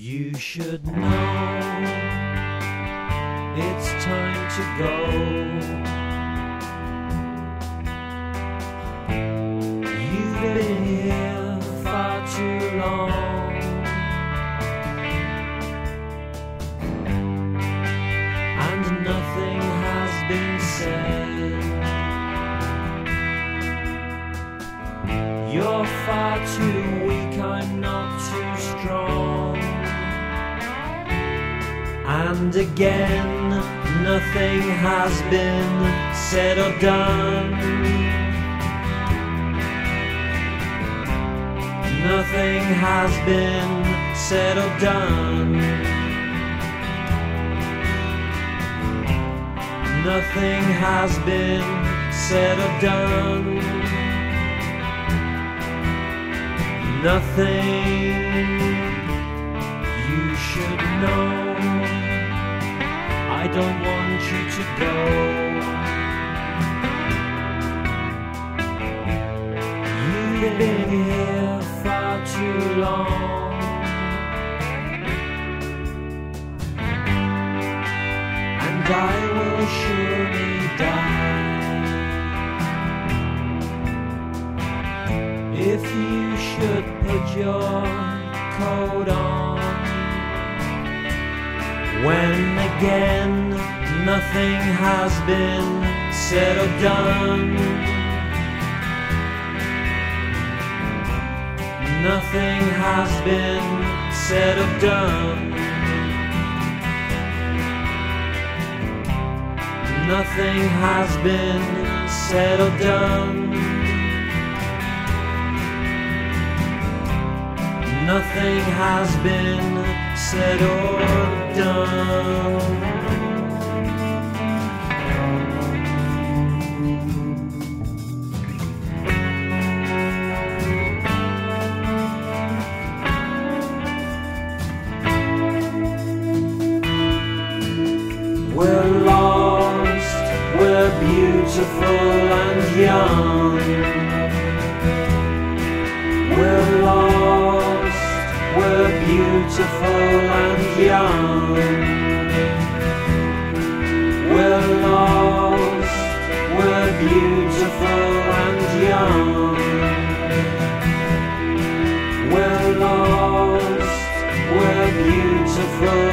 You should know it's time to go. You've been here far too long. And nothing has been said. You're far too And again, nothing has been said or done. Nothing has been said or done. Nothing has been said or done. Nothing been here far too long. And I will surely die. If you should put your coat on when again nothing has been said or done. Nothing has been said or done. Nothing has been said or done. Nothing has been said or done. Beautiful and young. We're lost, we're beautiful and young. We're lost, we're beautiful and young. We're lost, we're beautiful